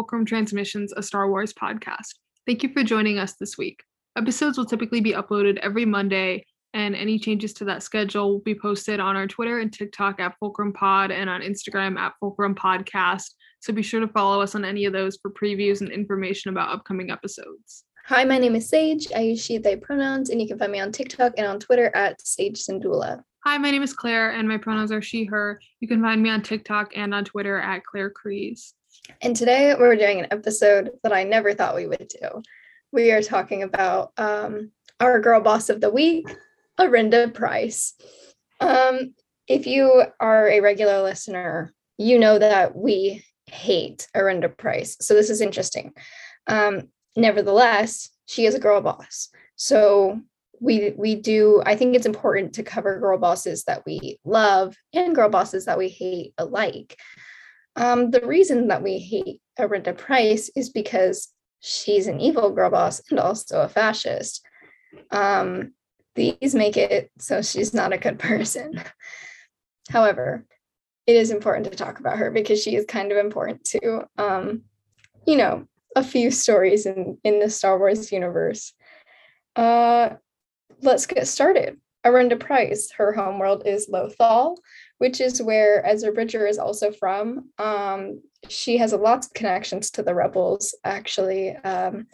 Fulcrum Transmissions, a Star Wars podcast. Thank you for joining us this week. Episodes will typically be uploaded every Monday, and any changes to that schedule will be posted on our Twitter and TikTok at Fulcrum Pod and on Instagram at Fulcrum Podcast. So be sure to follow us on any of those for previews and information about upcoming episodes. Hi, my name is Sage. I use she, they pronouns, and you can find me on TikTok and on Twitter at Sage Sindula. Hi, my name is Claire, and my pronouns are she, her. You can find me on TikTok and on Twitter at Claire Crees. And today we're doing an episode that I never thought we would do. We are talking about um, our girl boss of the week, Arihnda Pryce. Um, if you are a regular listener, you know that we hate Arihnda Pryce. So this is interesting. Um, nevertheless, she is a girl boss. So we we do I think it's important to cover girl bosses that we love and girl bosses that we hate alike. Um, the reason that we hate Arihnda Pryce is because she's an evil girl boss and also a fascist. Um, these make it so she's not a good person. However, it is important to talk about her because she is kind of important to, um, you know, a few stories in in the Star Wars universe. Uh, let's get started. Arihnda Pryce, her homeworld is Lothal, which is where Ezra Bridger is also from. Um, she has lots of connections to the rebels, actually, um,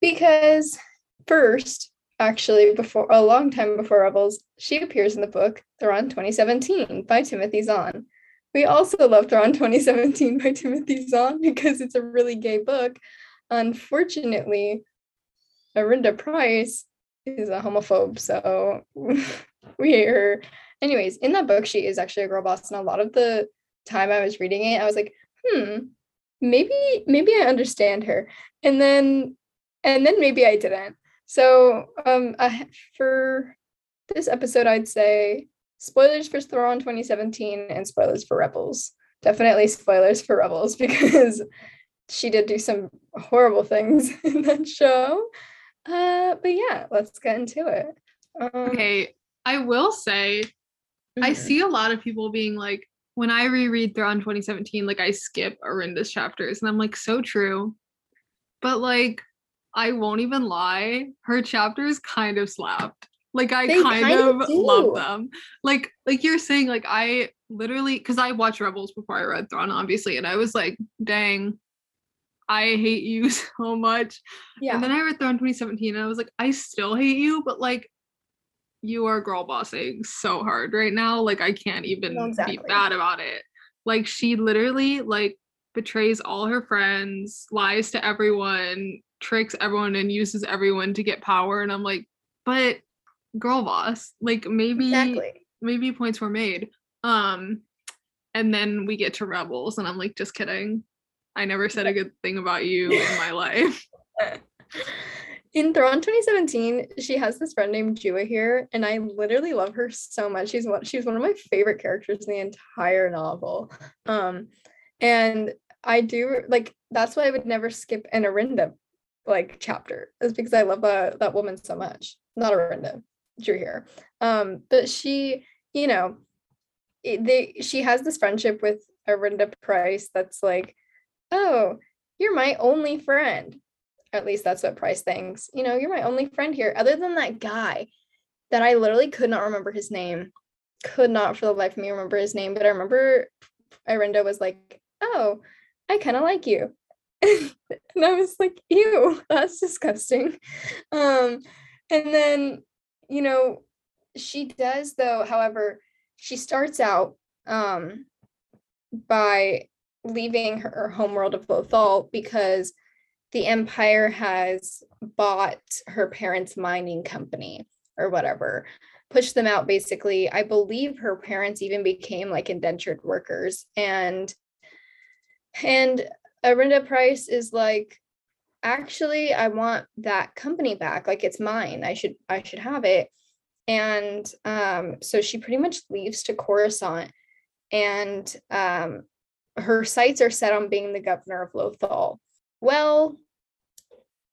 because first, actually, before a long time before Rebels, she appears in the book Thrawn 2017 by Timothy Zahn. We also love Thrawn 2017 by Timothy Zahn because it's a really gay book. Unfortunately, Arihnda Pryce is a homophobe, so we hate her. Anyways, in that book, she is actually a girl boss, and a lot of the time I was reading it, I was like, hmm, maybe maybe I understand her, and then and then maybe I didn't. So um, I, for this episode, I'd say spoilers for Thrawn 2017 and spoilers for Rebels. Definitely spoilers for Rebels because she did do some horrible things in that show. Uh, but yeah, let's get into it. Um, okay, I will say, mm-hmm. I see a lot of people being like, when I reread Thrawn 2017, like I skip Arihnda's chapters, and I'm like, so true. But like, I won't even lie, her chapters kind of slapped. Like I kind, kind, of, of love them. Like, like you're saying, like I literally because I watched Rebels before I read Thrawn, obviously, and I was like, dang, I hate you so much. Yeah. And then I read Thrawn 2017 and I was like, I still hate you, but like you are girl bossing so hard right now. Like I can't even exactly. be bad about it. Like she literally like betrays all her friends, lies to everyone, tricks everyone and uses everyone to get power. And I'm like, but girl boss, like maybe exactly. maybe points were made. Um and then we get to rebels and I'm like, just kidding. I never said a good thing about you in my life. In Thrawn 2017, she has this friend named Juahir, and I literally love her so much. She's one she's one of my favorite characters in the entire novel. Um, and I do like that's why I would never skip an Arihnda like chapter, is because I love that that woman so much. Not Arihnda, Drew here. Um, but she, you know, they she has this friendship with Arihnda Pryce that's like oh, you're my only friend. At least that's what Pryce thinks. You know, you're my only friend here. Other than that guy that I literally could not remember his name, could not for the life of me remember his name, but I remember Arihnda was like, oh, I kind of like you. and I was like, ew, that's disgusting. Um, and then, you know, she does though, however, she starts out um by leaving her homeworld of Lothal because the Empire has bought her parents' mining company or whatever, pushed them out basically. I believe her parents even became like indentured workers. And and Arihnda Pryce is like, actually, I want that company back. Like it's mine. I should I should have it. And um, so she pretty much leaves to Coruscant and um, her sights are set on being the governor of Lothal. Well,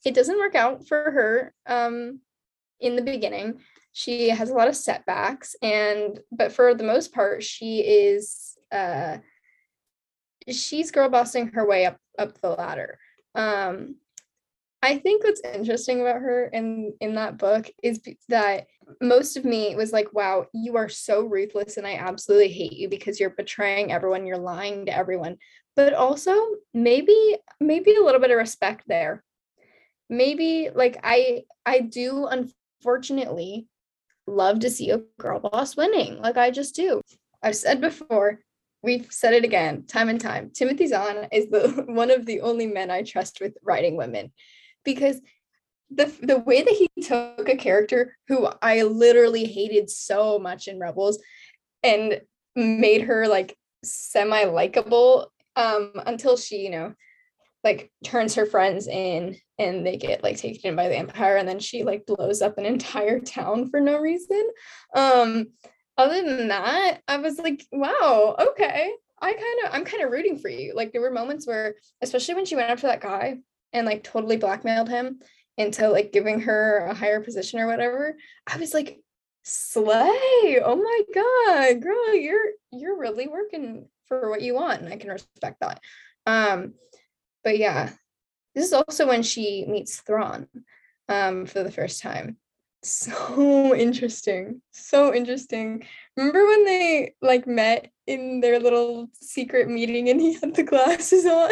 it doesn't work out for her um, in the beginning. She has a lot of setbacks, and but for the most part, she is uh, she's girl bossing her way up up the ladder. Um, I think what's interesting about her in in that book is that most of me was like, wow, you are so ruthless and I absolutely hate you because you're betraying everyone, you're lying to everyone. But also maybe maybe a little bit of respect there. Maybe like I I do unfortunately love to see a girl boss winning. Like I just do. I've said before, we've said it again, time and time. Timothy Zahn is the one of the only men I trust with writing women because the the way that he took a character who I literally hated so much in Rebels and made her like semi likable um until she you know like turns her friends in and they get like taken in by the empire and then she like blows up an entire town for no reason. Um other than that i was like wow okay. I kind of i'm kind of rooting for you. Like there were moments where especially when she went after that guy and like totally blackmailed him into like giving her a higher position or whatever i was like slay! Oh my god girl you're you're really working for what you want and i can respect that. Um but yeah this is also when she meets thrawn um for the first time. So interesting so interesting. Remember when they like met in their little secret meeting and he had the glasses on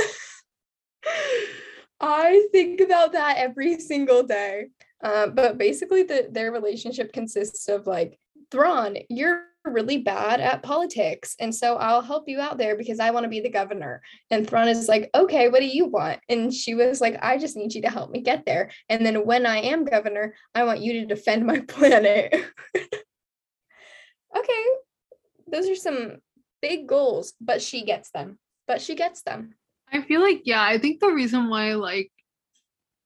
I think about that every single day. Uh, but basically, the, their relationship consists of like, Thrawn, you're really bad at politics. And so I'll help you out there because I want to be the governor. And Thrawn is like, okay, what do you want? And she was like, I just need you to help me get there. And then when I am governor, I want you to defend my planet. okay, those are some big goals, but she gets them. But she gets them. I feel like yeah, I think the reason why I like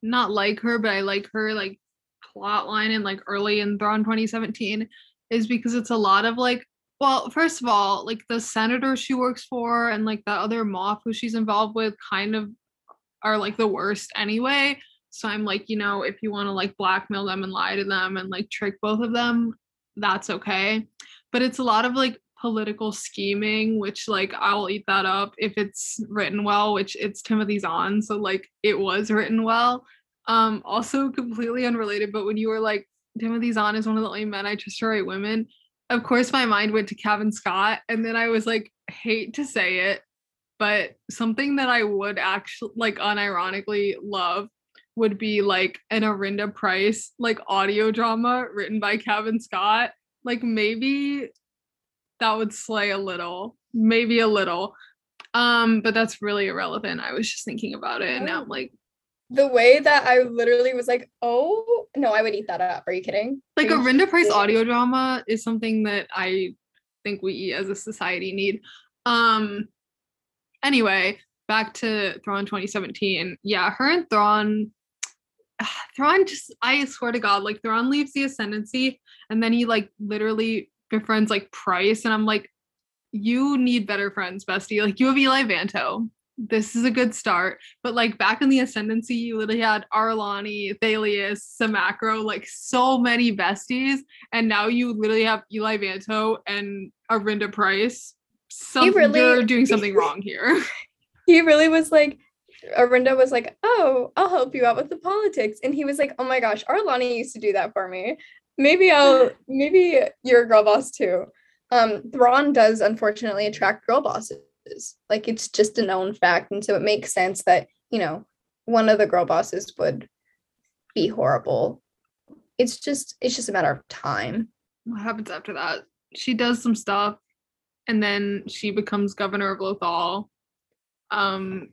not like her, but I like her like plot line in like early in Thrawn 2017 is because it's a lot of like well, first of all, like the senator she works for and like that other moth who she's involved with kind of are like the worst anyway. So I'm like, you know, if you want to like blackmail them and lie to them and like trick both of them, that's okay. But it's a lot of like political scheming, which like I'll eat that up if it's written well, which it's Timothy Zahn, so like it was written well. Um, also completely unrelated, but when you were like Timothy Zahn is one of the only men I trust to write women, of course my mind went to Cavan Scott, and then I was like, hate to say it, but something that I would actually like unironically love would be like an Arihnda Pryce like audio drama written by Cavan Scott. Like maybe that would slay a little, maybe a little. Um, but that's really irrelevant. I was just thinking about it and now I'm like the way that I literally was like, oh no, I would eat that up. Are you kidding? Like a Rinda Pryce audio drama is something that I think we as a society need. Um anyway, back to Thrawn 2017. Yeah, her and Thrawn Thrawn just I swear to God, like Thrawn leaves the ascendancy and then he like literally befriends like Price, and I'm like, you need better friends, bestie. Like you have Eli Vanto. This is a good start. But like back in the ascendancy, you literally had Ar'alani, Thalias, Samakro, like so many besties. And now you literally have Eli Vanto and Arihnda Pryce. Some, really, you're doing something wrong here. He really was like, Arihnda was like, "Oh, I'll help you out with the politics," and he was like, "Oh my gosh, Ar'alani used to do that for me." Maybe I'll maybe you're a girl boss too. Um, Thrawn does unfortunately attract girl bosses. Like it's just a known fact, and so it makes sense that you know one of the girl bosses would be horrible. It's just it's just a matter of time. What happens after that? She does some stuff, and then she becomes governor of Lothal. Um,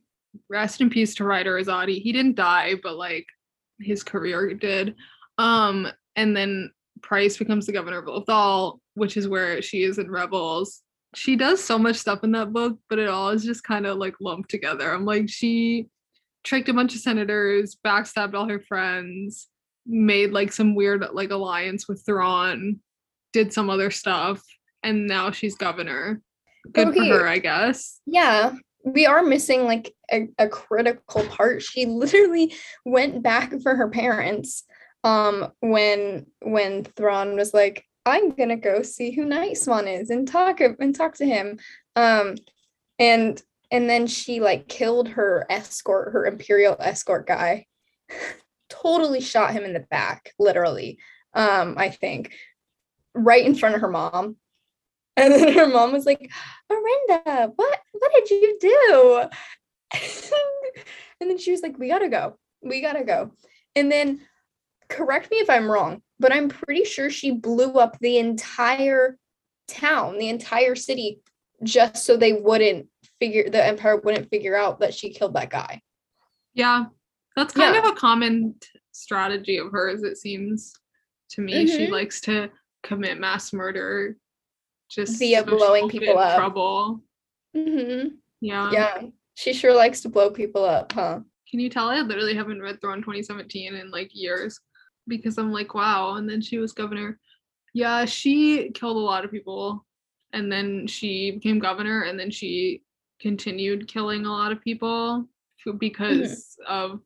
rest in peace to Ryder Azadi. He didn't die, but like his career did. Um, and then Pryce becomes the governor of Lothal, which is where she is in Rebels. She does so much stuff in that book, but it all is just kind of like lumped together. I'm like, she tricked a bunch of senators, backstabbed all her friends, made like some weird like alliance with Thrawn, did some other stuff, and now she's governor. Good okay. for her, I guess. Yeah, we are missing like a, a critical part. She literally went back for her parents um when when Thrawn was like, I'm gonna go see who Nightswan is and talk and talk to him. Um and and then she like killed her escort, her imperial escort guy. totally shot him in the back, literally. Um, I think right in front of her mom. And then her mom was like, Arihnda, what what did you do? and then she was like, We gotta go. We gotta go. And then correct me if I'm wrong, but I'm pretty sure she blew up the entire town, the entire city, just so they wouldn't figure the empire wouldn't figure out that she killed that guy. Yeah. That's kind yeah. of a common strategy of hers, it seems to me. Mm-hmm. She likes to commit mass murder just via so blowing people up. Trouble. Mm-hmm. Yeah. Yeah. She sure likes to blow people up, huh? Can you tell I literally haven't read Thrawn 2017 in like years because I'm like, wow. And then she was governor. Yeah, she killed a lot of people. And then she became governor and then she continued killing a lot of people because mm-hmm. of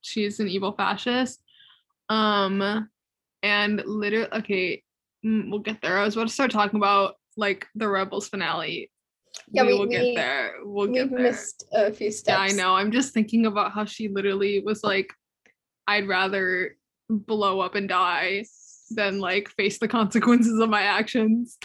she's an evil fascist. Um and literally okay, mm, we'll get there. I was about to start talking about like the Rebels finale yeah, we, we will get there. We'll get there. missed a few steps. Yeah, I know. I'm just thinking about how she literally was like, I'd rather blow up and die than like face the consequences of my actions.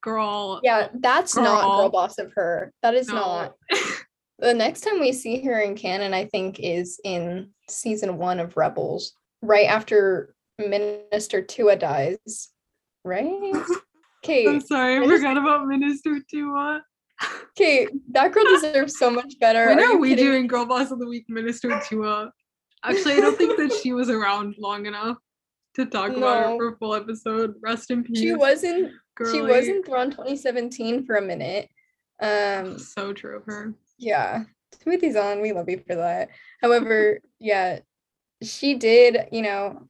Girl. Yeah, that's girl. not girl boss of her. That is no. not. the next time we see her in canon, I think, is in season one of Rebels, right after Minister Tua dies. Right? Okay. I'm sorry, I forgot about Minister Tua. Okay, that girl deserves so much better. When are, are we kidding? doing Girl Boss of the Week Minister Tua? Actually, I don't think that she was around long enough to talk no. about her for a full episode. Rest in peace. She wasn't. She was in Thrawn 2017 for a minute. Um, so true of her. Yeah, Timothy Zahn. We love you for that. However, yeah, she did. You know,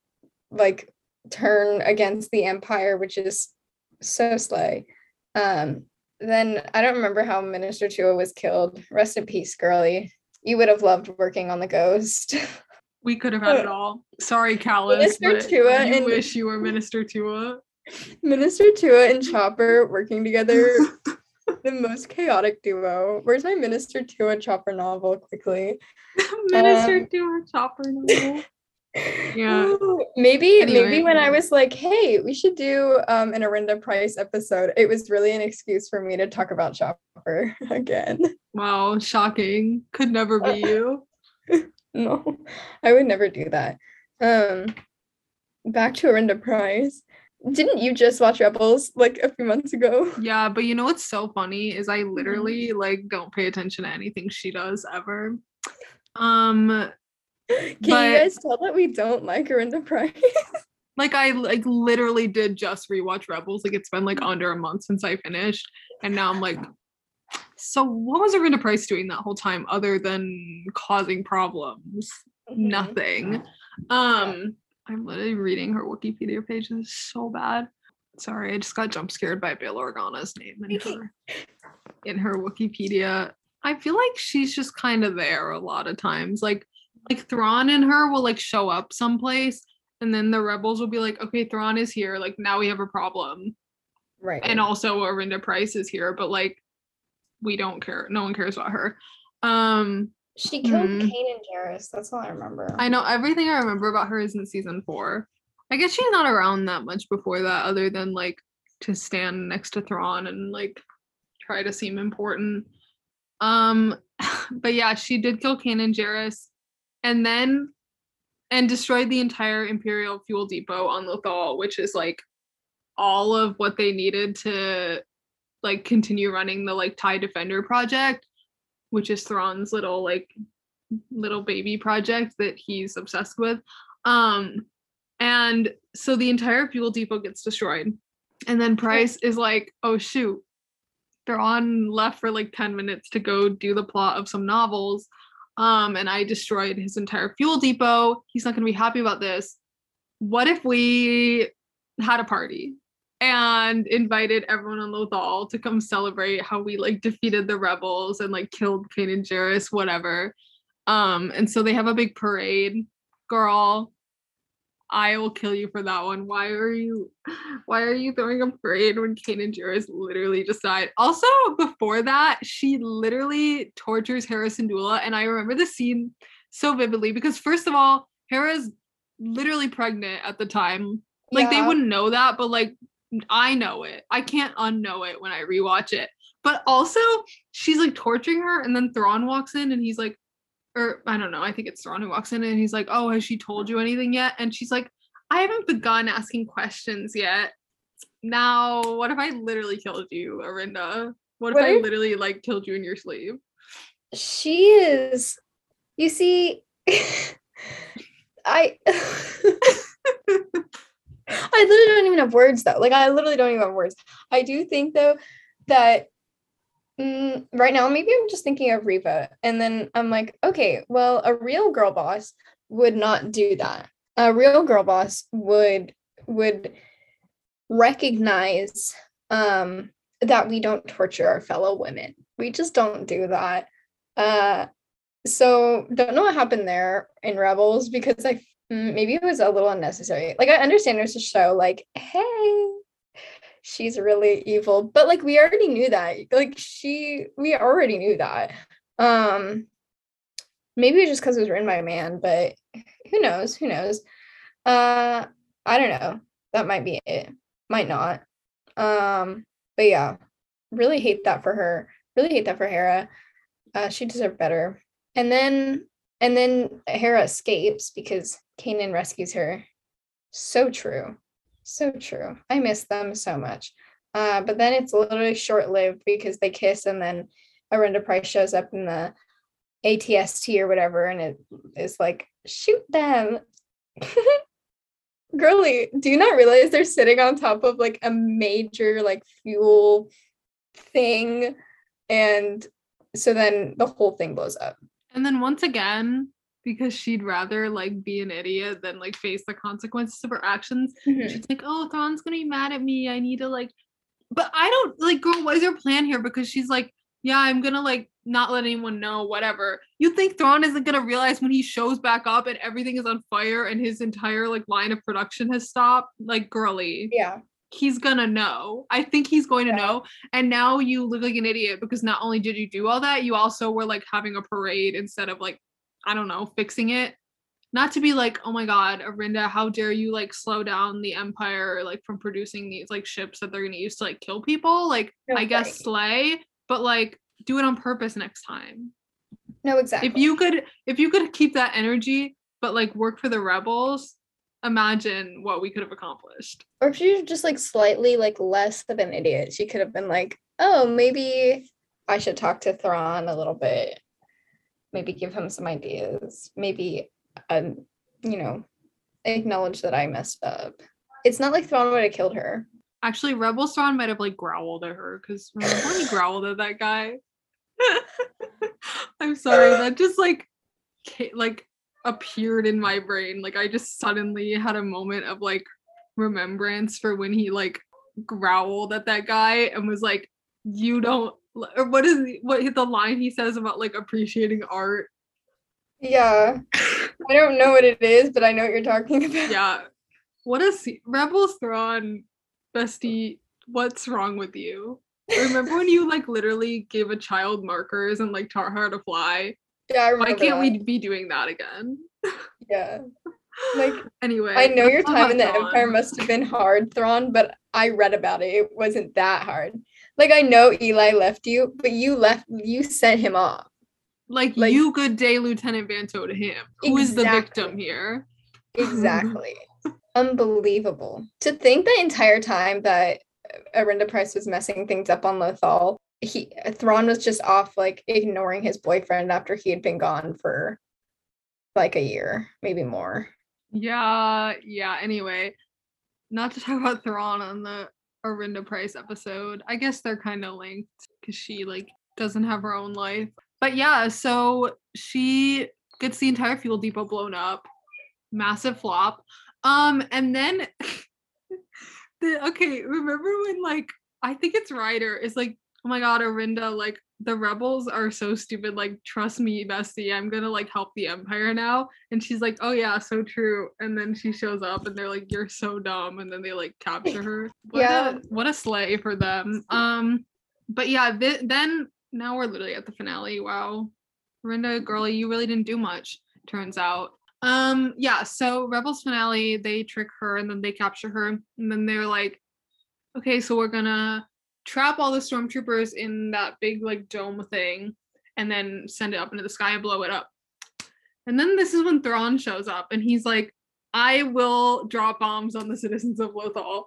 like turn against the Empire, which is so slay. Um, then I don't remember how Minister Tua was killed. Rest in peace, girly. You would have loved working on the ghost. We could have had it all. Sorry, Kallus. Minister Tua you and wish you were Minister Tua. Minister Tua and Chopper working together. the most chaotic duo. Where's my Minister Tua Chopper novel? Quickly. Minister um, Tua Chopper novel yeah maybe anyway. maybe when i was like hey we should do um an arihnda pryce episode it was really an excuse for me to talk about chopper again wow shocking could never be you no i would never do that um back to arihnda pryce didn't you just watch rebels like a few months ago yeah but you know what's so funny is i mm-hmm. literally like don't pay attention to anything she does ever um can but, you guys tell that we don't like the price? like I like literally did just rewatch Rebels. Like it's been like under a month since I finished, and now I'm like, so what was Arihnda Pryce doing that whole time other than causing problems? Mm-hmm. Nothing. Um, I'm literally reading her Wikipedia page. This is so bad. Sorry, I just got jump scared by Bail Organa's name in her in her Wikipedia. I feel like she's just kind of there a lot of times. Like like Thrawn and her will like show up someplace and then the rebels will be like, okay, Thrawn is here. Like now we have a problem. Right. And also Arihnda Pryce is here, but like we don't care. No one cares about her. Um she killed hmm. Kanan Jarrus. That's all I remember. I know everything I remember about her is in season four. I guess she's not around that much before that, other than like to stand next to Thrawn and like try to seem important. Um, but yeah, she did kill Kanan Jarrus and then and destroyed the entire Imperial fuel depot on Lothal, which is like all of what they needed to like continue running the like TIE Defender project, which is Thrawn's little like little baby project that he's obsessed with. Um and so the entire fuel depot gets destroyed. And then Price is like, oh shoot, Thrawn left for like 10 minutes to go do the plot of some novels um, and I destroyed his entire fuel depot. He's not going to be happy about this. What if we had a party and invited everyone on Lothal to come celebrate how we like defeated the rebels and like killed Kanan Jarrus, whatever. Um, and so they have a big parade. Girl, I will kill you for that one. Why are you why are you throwing a parade when Kanan Jarrus literally just died? Also, before that, she literally tortures Hera Syndulla. And I remember the scene so vividly because first of all, Hera's literally pregnant at the time. Like yeah. they wouldn't know that, but like I know it. I can't unknow it when I rewatch it. But also, she's like torturing her, and then Thrawn walks in and he's like, or I don't know, I think it's Thrawn who walks in and he's like, Oh, has she told you anything yet? And she's like, I haven't begun asking questions yet. Now, what if I literally killed you, Arihnda? What if I literally like killed you in your sleep? She is, you see, I. I literally don't even have words though. Like I literally don't even have words. I do think though that mm, right now maybe I'm just thinking of Reva, and then I'm like, okay, well, a real girl boss would not do that. A real girl boss would would recognize um, that we don't torture our fellow women. We just don't do that. Uh, so don't know what happened there in Rebels because I maybe it was a little unnecessary. Like I understand there's a show like, hey, she's really evil but like we already knew that like she we already knew that. Um maybe just because it was written by a man but who knows who knows? Uh i don't know. That might be it. Might not. Um but yeah. Really hate that for her. Really hate that for hera. Uh she deserved better. And then and then hera escapes because kanan rescues her so true so true. I miss them so much. Uh, but then it's literally short lived because they kiss and then Arihnda Pryce shows up in the ATST or whatever and it is like, shoot them. Girly, do you not realize they're sitting on top of like a major like fuel thing? And so then the whole thing blows up. And then once again, because she'd rather like be an idiot than like face the consequences of her actions. Mm-hmm. She's like, oh, Thrawn's gonna be mad at me. I need to like, but I don't like, girl, what is your plan here? Because she's like, yeah, I'm gonna like not let anyone know, whatever. You think Thrawn isn't gonna realize when he shows back up and everything is on fire and his entire like line of production has stopped? Like, girly. Yeah. He's gonna know. I think he's going to yeah. know. And now you look like an idiot because not only did you do all that, you also were like having a parade instead of like I don't know, fixing it. Not to be like, oh my god, Arihnda, how dare you like slow down the empire like from producing these like ships that they're gonna use to like kill people? Like no, I guess slay, but like do it on purpose next time. No, exactly. If you could if you could keep that energy but like work for the rebels, imagine what we could have accomplished. Or if she was just like slightly like less of an idiot, she could have been like, oh, maybe I should talk to Thrawn a little bit maybe give him some ideas, maybe, um, you know, acknowledge that I messed up. It's not like Thrawn would have killed her. Actually, Rebel Thrawn might have like growled at her because remember when he growled at that guy? I'm sorry, that just like like appeared in my brain. Like I just suddenly had a moment of like remembrance for when he like growled at that guy and was like, "You don't or what is what the line he says about like appreciating art? Yeah. I don't know what it is but i know what you're talking about. Yeah. What what is rebels thrawn bestie what's wrong with you? Remember when you like literally gave a child markers and like taught her to fly yeah why can't that. we be doing that again yeah like anyway i know your time in the Thrawn. empire must have been hard thrawn but i read about it it wasn't that hard like I know Eli left you, but you left you sent him off. Like, like you good day, Lieutenant Vanto to him. Who exactly. is the victim here? Exactly. Unbelievable. To think the entire time that Arihnda Pryce was messing things up on Lothal, he Thrawn was just off like ignoring his boyfriend after he had been gone for like a year, maybe more. Yeah, yeah. Anyway, not to talk about Thrawn on the Arihnda Pryce episode. I guess they're kind of linked because she like doesn't have her own life. But yeah, so she gets the entire fuel depot blown up. Massive flop. Um, and then the okay, remember when like I think it's Ryder is like oh my god, Arihnda, like the rebels are so stupid. Like, trust me, bestie, I'm gonna like help the Empire now. And she's like, oh yeah, so true. And then she shows up and they're like, you're so dumb. And then they like capture her. What Yeah. A, what a slay for them. Um, but yeah, th- then now we're literally at the finale. Wow. Rinda, girlie, you really didn't do much, turns out. Um, yeah, so Rebels finale, they trick her and then they capture her, and then they're like, okay, so we're gonna trap all the stormtroopers in that big like dome thing and then send it up into the sky and blow it up. And then this is when Thrawn shows up and he's like, I will drop bombs on the citizens of Lothal.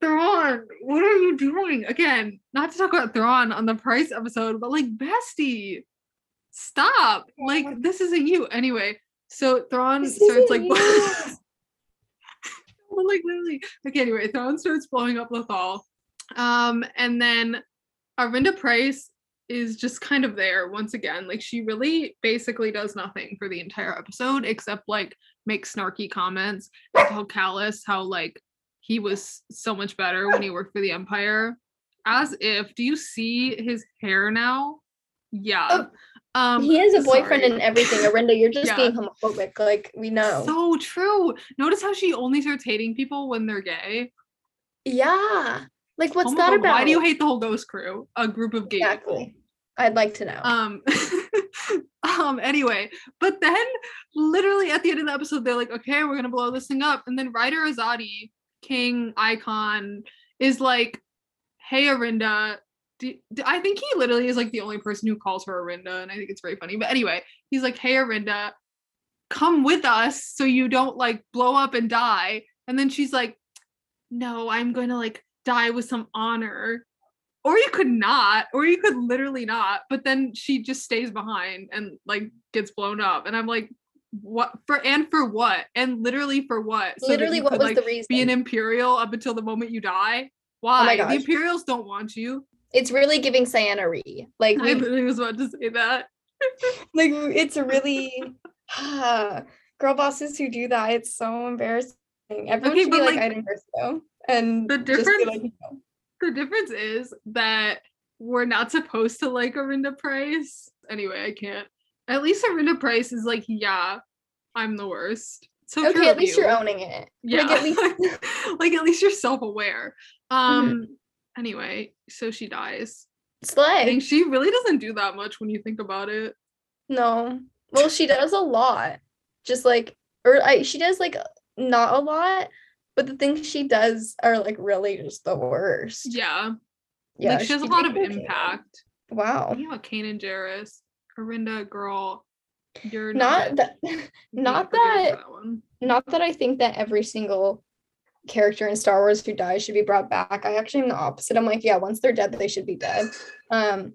Thrawn, what are you doing? Again, not to talk about Thrawn on the Price episode, but like bestie, stop. Like this isn't you. Anyway, so Thrawn This starts like like literally. Okay, anyway, Thrawn starts blowing up Lothal. Um, and then Arihnda Pryce is just kind of there once again. Like she really basically does nothing for the entire episode except like make snarky comments and tell Kallus how like he was so much better when he worked for the Empire. As if, do you see his hair now? Yeah. Oh, um he has a boyfriend sorry. and everything. Arihnda, you're just Yeah. being homophobic. Like we know. So true. Notice how she only starts hating people when they're gay. yeah. Like what's Oh that God, about? Why do you hate the whole ghost crew? A group of gay people. I'd like to know. Um um anyway, but then literally at the end of the episode, they're like, okay, we're gonna blow this thing up. And then Ryder Azadi, King Icon, is like, hey Arihnda. do- do- I think he literally is like the only person who calls her Arihnda, and I think it's very funny. But anyway, he's like, hey Arihnda, come with us so you don't like blow up and die. And then she's like, no, I'm going to like die with some honor. Or you could not, or you could literally not. But then she just stays behind and like gets blown up. And I'm like, what for and for what? And literally for what? So Literally, what could, was like, the reason? be an imperial up until the moment you die? Oh Why? the gosh. Imperials don't want you. it's really giving Ciena Ree. Like I literally was about to say that. like it's really girl bosses who do that. It's so embarrassing. Everyone Okay, should be like, like, Iden Versio and the just be difference- like, no. The difference is that we're not supposed to like Arihnda Pryce. Anyway, I can't. At least Arihnda Pryce is like, yeah, I'm the worst. So okay, at least you. you're owning it. Yeah, Like, at least like at least you're self-aware. Mm-hmm. Um. Anyway, so she dies. Slay. I think she really doesn't do that much when you think about it. No. Well, she does a lot. Just like or I she does like not a lot, but the things she does are like really just the worst. Yeah. Yeah. like she has a lot of impact. Wow. Thinking about Kanan Jarrus, Arihnda, girl, you're Not not. that not forgiven that not that I think that every single character in Star Wars who dies should be brought back. I actually am the opposite. I'm like, yeah, once they're dead, they should be dead. Um,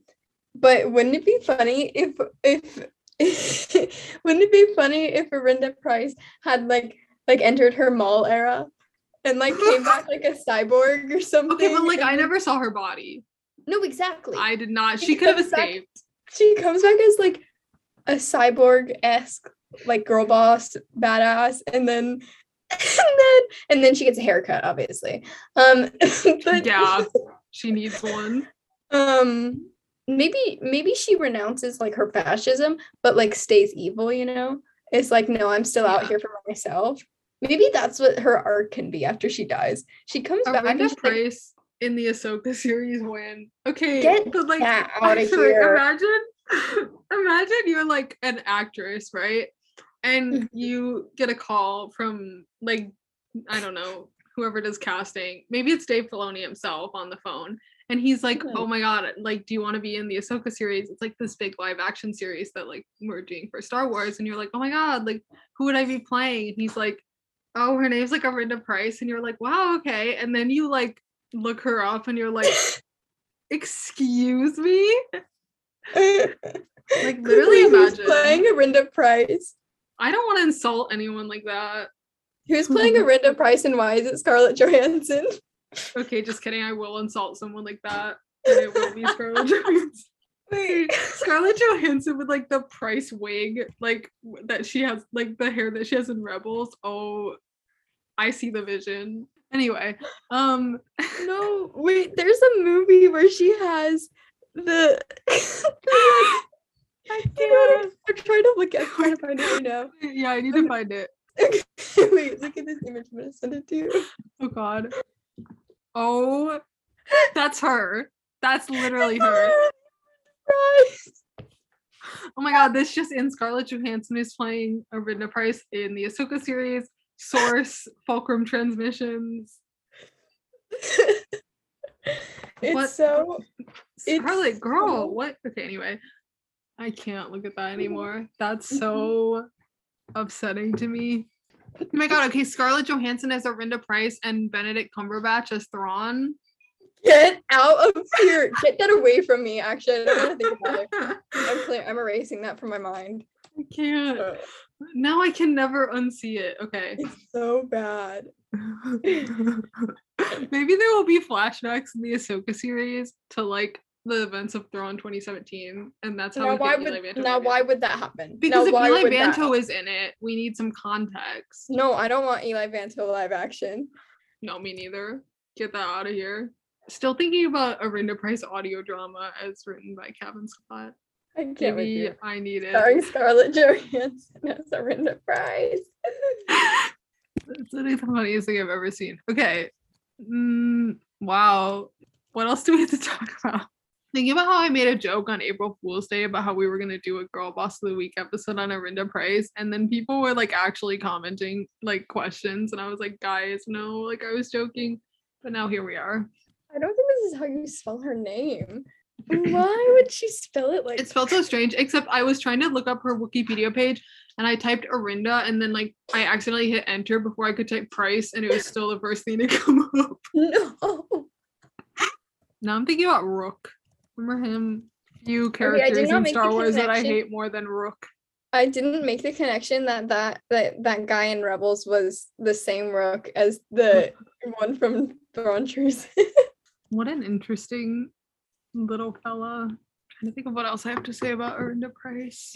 but wouldn't it be funny if if wouldn't it be funny if Arihnda Pryce had like like entered her mall era and like came back like a cyborg or something? Okay, but like I never saw her body. no exactly. I did not. She She could have comes back- escaped. she comes back as like a cyborg esque like girl boss badass and then and then and then she gets a haircut obviously um but Yeah, she needs one. um maybe maybe she renounces like her fascism but like stays evil you know it's like no i'm still out here for myself maybe that's what her arc can be after she dies she comes back and Arihnda she's like, Price in the Ahsoka series when okay, Get but like that outta sorry, here. imagine imagine you're like an actress, right? And Mhm. you get a call from like I don't know whoever does casting. Maybe it's Dave Filoni himself on the phone. And he's like, Mhm. "Oh my god, like, do you want to be in the Ahsoka series? It's like this big live action series that like we're doing for Star Wars." And you're like, "Oh my god, like, who would I be playing?" And he's like, "Oh, her name's like Arihnda Pryce," and you're like, "Wow, okay." And then you like look her up, and you're like, "Excuse me." like literally imagine. playing Arihnda Pryce I don't want to insult anyone like that. Who's playing Arihnda Pryce and why is it Scarlett Johansson? Okay, just kidding. I will insult someone like that. And it will be Scarlett Johansson. Wait. Scarlett Johansson with like the price wig, like that she has, like the hair that she has in Rebels. Oh, I see the vision. Anyway, um, No, wait, there's a movie where she has the I you know what? I'm trying to look at I'm trying to find it right now. Yeah, I need to find it. Okay, Wait, look at this image. I'm gonna send it to you. Oh god. Oh, that's her. That's literally her. Oh my god, this just in Scarlett Johansson is playing Arihnda Pryce in the Ahsoka series. Source Fulcrum Transmissions. it's What? so It's Scarlet girl, so- what? Okay, anyway. I can't look at that mm-hmm. anymore. That's so mm-hmm. upsetting to me. Oh my god, okay, Scarlett Johansson as Arihnda Pryce and Benedict Cumberbatch as Thrawn. Get out of here. Get that away from me. Actually, I don't want to think about it. I'm clear. I'm erasing that from my mind. I can't. Uh, Now I can never unsee it. Okay. It's so bad. Maybe there will be flashbacks in the Ahsoka series to like the events of Thrawn 2017, and that's how Now why would now why would that happen? Because now, if Eli Vanto is in it, we need some context. No, I don't want Eli Vanto live action. No, me neither. Get that out of here. Still thinking about a Arihnda Pryce audio drama as written by Cavan Scott. I can't with Maybe you. I need it. Starring Scarlett Johansson as Arihnda Pryce. It's literally the funniest thing I've ever seen. Okay. Mm, wow. What else do we have to talk about? Thinking about how I made a joke on April Fool's Day about how we were gonna do a Girl Boss of the Week episode on Arihnda Pryce, and then people were like actually commenting like questions, and I was like, guys, no, like I was joking, but now here we are. I don't think this is how you spell her name. Why would she spell it like It spelled so strange, except I was trying to look up her Wikipedia page and I typed Arihnda and then like I accidentally hit enter before I could type price and it was still the first thing to come up. No. Now I'm thinking about Rook. Remember him? Few characters not in Star Wars that I hate more than Rook. I didn't make the connection that that that, that guy in Rebels was the same Rook as the one from Thrawn Truce. What an interesting little fella. trying to think of what else I have to say about Arihnda Pryce.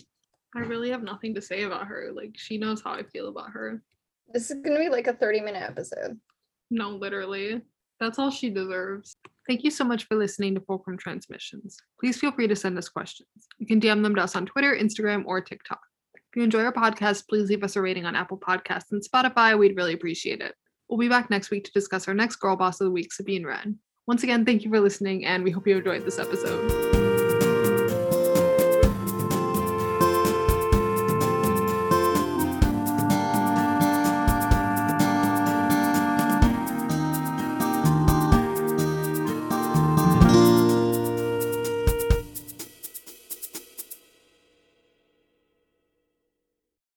I really have nothing to say about her. Like she knows how I feel about her. this is gonna be like a 30 minute episode. No, literally. That's all she deserves. Thank you so much for listening to Fulcrum Transmissions. Please feel free to send us questions. You can DM them to us on Twitter, Instagram, or TikTok. If you enjoy our podcast, please leave us a rating on Apple Podcasts and Spotify. We'd really appreciate it. We'll be back next week to discuss our next Girl Boss of the Week, Sabine Wren. Once again, thank you for listening, and we hope you enjoyed this episode.